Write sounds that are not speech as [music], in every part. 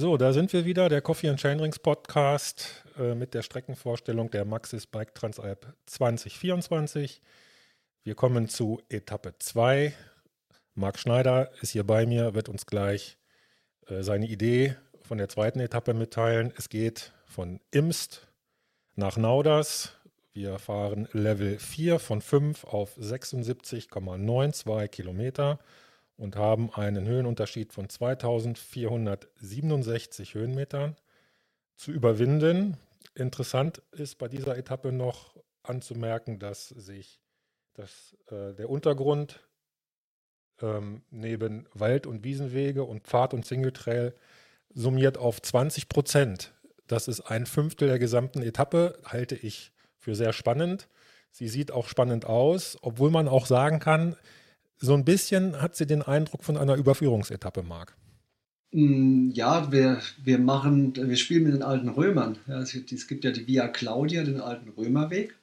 So, da sind wir wieder, der Coffee and Chainrings Podcast äh, mit der Streckenvorstellung der Maxis Bike Transalp 2024. Wir kommen zu Etappe 2. Marc Schneider ist hier bei mir, wird uns gleich äh, seine Idee von der zweiten Etappe mitteilen. Es geht von Imst nach Nauders. Wir fahren Level 4 von 5 auf 76,92 Kilometer und haben einen Höhenunterschied von 2467 Höhenmetern zu überwinden. Interessant ist bei dieser Etappe noch anzumerken, dass sich das, äh, der Untergrund ähm, neben Wald- und Wiesenwege und Pfad- und Singletrail summiert auf 20 Prozent. Das ist ein Fünftel der gesamten Etappe, halte ich für sehr spannend. Sie sieht auch spannend aus, obwohl man auch sagen kann, so ein bisschen hat sie den Eindruck von einer Überführungsetappe, Marc. Mm, ja, wir, wir machen, wir spielen mit den alten Römern. Ja, es, gibt, es gibt ja die Via Claudia, den alten Römerweg,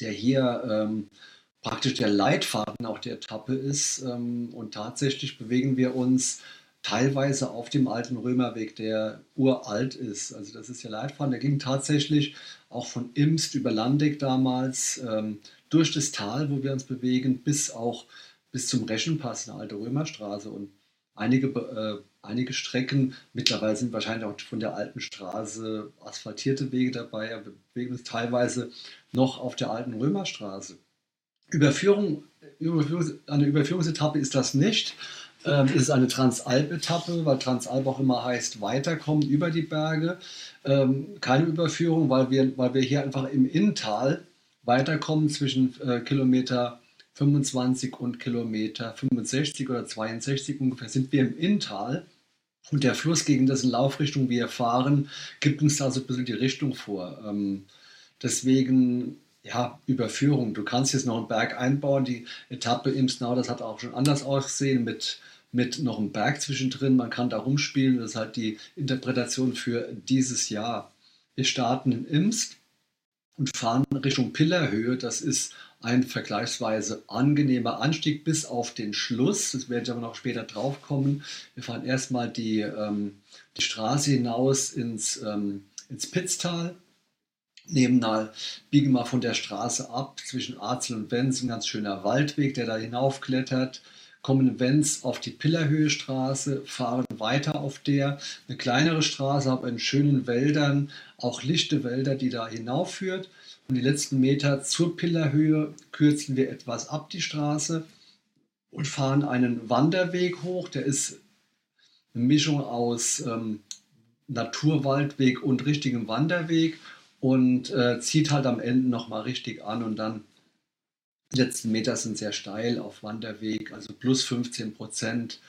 der hier ähm, praktisch der Leitfaden auch der Etappe ist. Ähm, und tatsächlich bewegen wir uns teilweise auf dem alten Römerweg, der uralt ist. Also das ist der Leitfaden, der ging tatsächlich auch von Imst über Landeck damals ähm, durch das Tal, wo wir uns bewegen, bis auch bis zum Reschenpass, eine alte Römerstraße. Und einige, äh, einige Strecken, mittlerweile sind wahrscheinlich auch von der alten Straße asphaltierte Wege dabei, aber bewegen uns teilweise noch auf der alten Römerstraße. Überführung, Überführung, eine Überführungsetappe ist das nicht. Ähm, es ist eine Transalp-Etappe, weil Transalp auch immer heißt weiterkommen über die Berge. Ähm, keine Überführung, weil wir, weil wir hier einfach im Inntal weiterkommen zwischen äh, Kilometer 25 und Kilometer 65 oder 62 ungefähr sind wir im Inntal. Und der Fluss, gegen dessen Laufrichtung wir fahren, gibt uns da so ein bisschen die Richtung vor. Ähm, deswegen, ja, Überführung. Du kannst jetzt noch einen Berg einbauen. Die Etappe im Snow, das hat auch schon anders ausgesehen mit, mit noch einem Berg zwischendrin. Man kann da rumspielen. Das ist halt die Interpretation für dieses Jahr. Wir starten in Imst und fahren Richtung Pillerhöhe. Das ist ein vergleichsweise angenehmer Anstieg bis auf den Schluss. Das werde ich aber noch später drauf kommen. Wir fahren erstmal die, ähm, die Straße hinaus ins, ähm, ins Pitztal. Nehmen mal, biegen mal von der Straße ab zwischen Arzel und Wenz, ein ganz schöner Waldweg, der da hinaufklettert kommen Wenz auf die Pillerhöhe Straße, fahren weiter auf der, eine kleinere Straße, aber in schönen Wäldern, auch lichte Wälder, die da hinaufführt. Und die letzten Meter zur Pillerhöhe kürzen wir etwas ab die Straße und fahren einen Wanderweg hoch. Der ist eine Mischung aus ähm, Naturwaldweg und richtigem Wanderweg und äh, zieht halt am Ende nochmal richtig an und dann die letzten Meter sind sehr steil auf Wanderweg, also plus 15 Prozent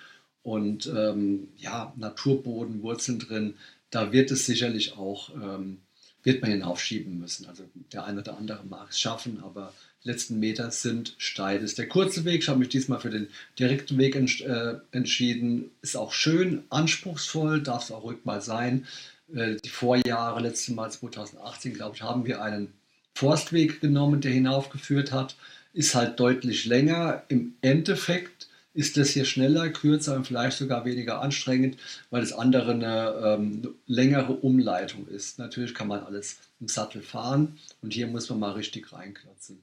und ähm, ja, Naturboden, Wurzeln drin. Da wird es sicherlich auch ähm, wird man hinaufschieben müssen. Also der eine oder andere mag es schaffen, aber die letzten Meter sind steil. Das ist der kurze Weg. Ich habe mich diesmal für den direkten Weg ents äh, entschieden. Ist auch schön, anspruchsvoll, darf es auch ruhig mal sein. Äh, die Vorjahre, letztes Mal 2018, glaube ich, haben wir einen Forstweg genommen, der hinaufgeführt hat. Ist halt deutlich länger. Im Endeffekt ist das hier schneller, kürzer und vielleicht sogar weniger anstrengend, weil das andere eine ähm, längere Umleitung ist. Natürlich kann man alles im Sattel fahren und hier muss man mal richtig reinklotzen.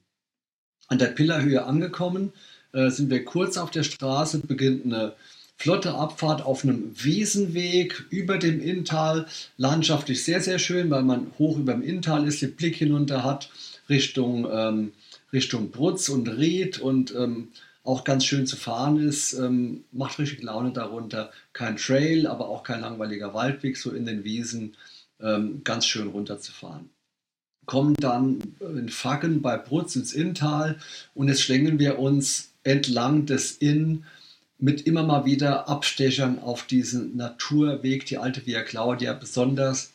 An der Pillerhöhe angekommen äh, sind wir kurz auf der Straße, beginnt eine flotte Abfahrt auf einem Wiesenweg über dem Inntal. Landschaftlich sehr, sehr schön, weil man hoch über dem Inntal ist, den Blick hinunter hat Richtung, ähm, Richtung Brutz und Ried und ähm, auch ganz schön zu fahren ist, ähm, macht richtig Laune darunter. Kein Trail, aber auch kein langweiliger Waldweg, so in den Wiesen, ähm, ganz schön runterzufahren. Kommen dann in Facken bei Brutz ins Inntal und jetzt schlängeln wir uns entlang des Inn mit immer mal wieder Abstechern auf diesen Naturweg, die alte Via Claudia, besonders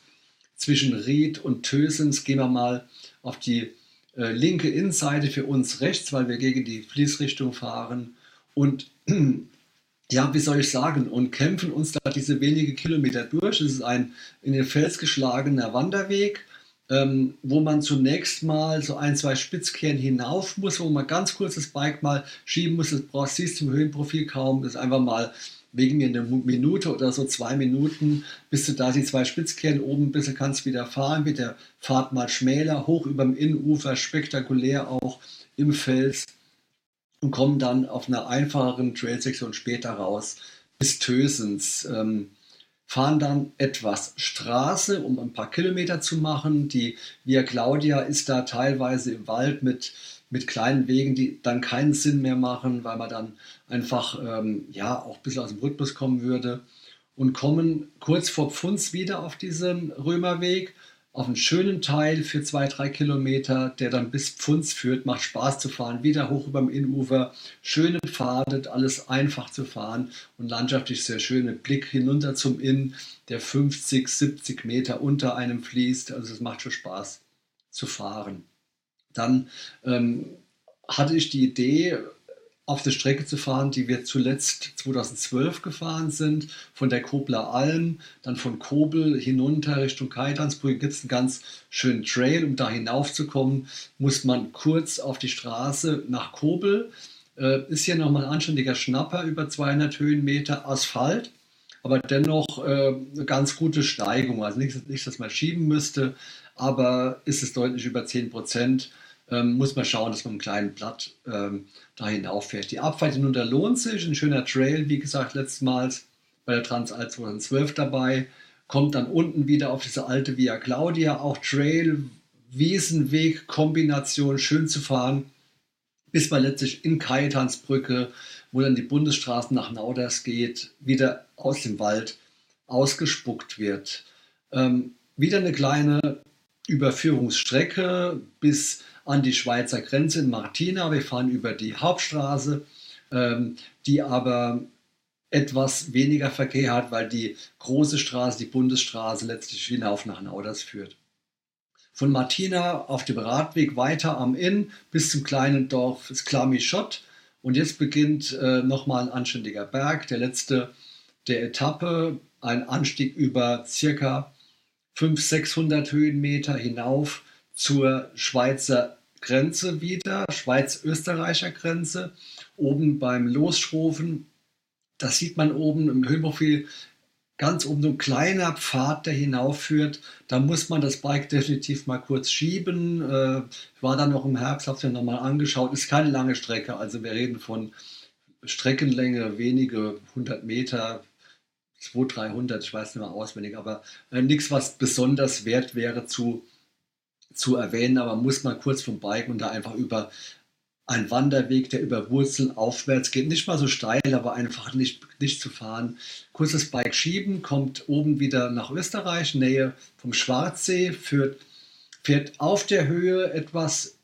zwischen Ried und Tösens. Gehen wir mal auf die äh, linke Innenseite für uns rechts, weil wir gegen die Fließrichtung fahren. Und [clears throat] ja, wie soll ich sagen, und kämpfen uns da diese wenige Kilometer durch. Es ist ein in den Fels geschlagener Wanderweg, ähm, wo man zunächst mal so ein, zwei Spitzkehren hinauf muss, wo man ganz kurz das Bike mal schieben muss. Das braucht, siehst du im Höhenprofil kaum. Das ist einfach mal wegen mir eine Minute oder so, zwei Minuten, bis du da die zwei Spitzkehren oben ein bisschen kannst wieder fahren, wird der Fahrt mal schmäler, hoch über dem Innenufer, spektakulär auch im Fels und kommen dann auf einer einfacheren Trailsektion später raus bis Tösens. Ähm, fahren dann etwas Straße, um ein paar Kilometer zu machen. Die Via Claudia ist da teilweise im Wald mit, mit kleinen Wegen, die dann keinen Sinn mehr machen, weil man dann einfach ähm, ja auch ein bisschen aus dem Rhythmus kommen würde. Und kommen kurz vor Pfunds wieder auf diesen Römerweg auf einen schönen Teil für zwei, drei Kilometer, der dann bis Pfunds führt. Macht Spaß zu fahren, wieder hoch über dem Innufer. Schöne Pfade, alles einfach zu fahren und landschaftlich sehr schön mit Blick hinunter zum Inn, der 50, 70 Meter unter einem fließt. Also es macht schon Spaß zu fahren. Dann ähm, hatte ich die Idee, auf der Strecke zu fahren, die wir zuletzt 2012 gefahren sind, von der Kobler Alm, dann von Kobel hinunter Richtung Kaidansbrücke gibt es einen ganz schönen Trail. Um da hinauf zu kommen, muss man kurz auf die Straße nach Kobel. Äh, ist hier nochmal ein anständiger Schnapper, über 200 Höhenmeter Asphalt, aber dennoch äh, eine ganz gute Steigung. Also nicht, nicht, dass man schieben müsste, aber ist es deutlich über 10 Prozent ähm, muss man schauen, dass man einen kleinen Blatt ähm, da hinauffährt. Die Abfahrt hinunter lohnt sich, ein schöner Trail, wie gesagt, letztmals bei der Transalp 2012 dabei, kommt dann unten wieder auf diese alte Via Claudia, auch Trail, Wiesenweg, Kombination, schön zu fahren, bis man letztlich in Kajetansbrücke, wo dann die Bundesstraße nach Nauders geht, wieder aus dem Wald ausgespuckt wird. Ähm, wieder eine kleine Überführungsstrecke bis an die Schweizer Grenze in Martina. Wir fahren über die Hauptstraße, ähm, die aber etwas weniger Verkehr hat, weil die große Straße, die Bundesstraße, letztlich hinauf nach Nauders führt. Von Martina auf dem Radweg weiter am Inn bis zum kleinen Dorf Sklamischott. Und jetzt beginnt äh, nochmal ein anständiger Berg, der letzte der Etappe, ein Anstieg über circa 500, 600 Höhenmeter hinauf zur Schweizer Grenze wieder, Schweiz-Österreicher Grenze, oben beim Losschrofen. Das sieht man oben im Höhenprofil ganz oben so ein kleiner Pfad, der hinaufführt. Da muss man das Bike definitiv mal kurz schieben. Äh, war dann noch im Herbst, habe es mir nochmal angeschaut. Ist keine lange Strecke, also wir reden von Streckenlänge wenige hundert Meter, 200, 300, ich weiß nicht mehr auswendig, aber äh, nichts, was besonders wert wäre zu zu erwähnen, aber muss man kurz vom Biken und da einfach über einen Wanderweg, der über Wurzeln aufwärts geht, nicht mal so steil, aber einfach nicht, nicht zu fahren. Kurzes Bike schieben, kommt oben wieder nach Österreich, Nähe vom Schwarzsee, führt, fährt auf der Höhe etwas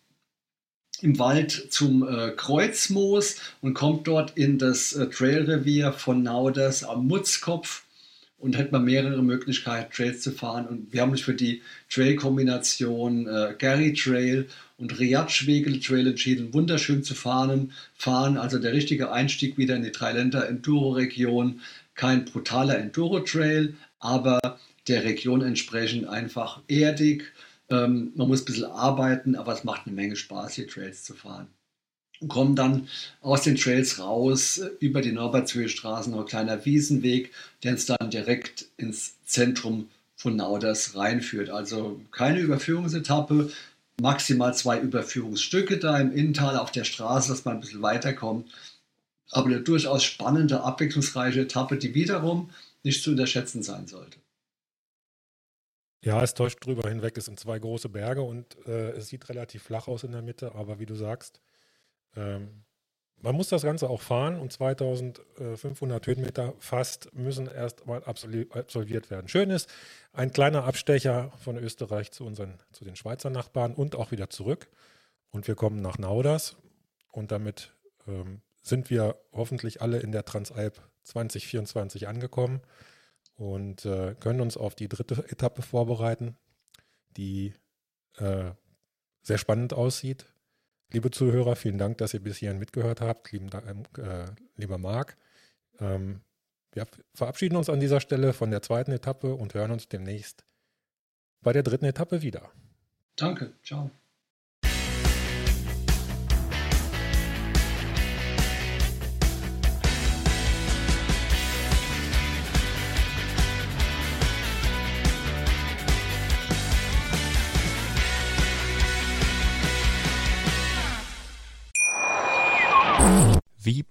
im Wald zum äh, Kreuzmoos und kommt dort in das äh, Trailrevier von Nauders am Mutzkopf und hätte man mehrere Möglichkeiten, Trails zu fahren. Und wir haben uns für die Trail-Kombination äh, Gary Trail und Riad-Schwegel Trail entschieden, wunderschön zu fahren. fahren. Also der richtige Einstieg wieder in die Dreiländer Enduro-Region. Kein brutaler Enduro-Trail, aber der Region entsprechend einfach erdig. Ähm, man muss ein bisschen arbeiten, aber es macht eine Menge Spaß, hier Trails zu fahren kommen dann aus den Trails raus über die Norbertshöhe-Straße, noch ein kleiner Wiesenweg, der uns dann direkt ins Zentrum von Nauders reinführt. Also keine Überführungsetappe, maximal zwei Überführungsstücke da im Innental auf der Straße, dass man ein bisschen weiterkommt. Aber eine durchaus spannende, abwechslungsreiche Etappe, die wiederum nicht zu unterschätzen sein sollte. Ja, es täuscht drüber hinweg. Es sind zwei große Berge und äh, es sieht relativ flach aus in der Mitte, aber wie du sagst, ähm, man muss das Ganze auch fahren und 2500 Höhenmeter fast müssen erst mal absolviert werden. Schön ist, ein kleiner Abstecher von Österreich zu, unseren, zu den Schweizer Nachbarn und auch wieder zurück. Und wir kommen nach Nauders und damit ähm, sind wir hoffentlich alle in der Transalp 2024 angekommen und äh, können uns auf die dritte Etappe vorbereiten, die äh, sehr spannend aussieht. Liebe Zuhörer, vielen Dank, dass ihr bis hierhin mitgehört habt. Lieben, äh, lieber Marc. Ähm, wir verabschieden uns an dieser Stelle von der zweiten Etappe und hören uns demnächst bei der dritten Etappe wieder. Danke, ciao.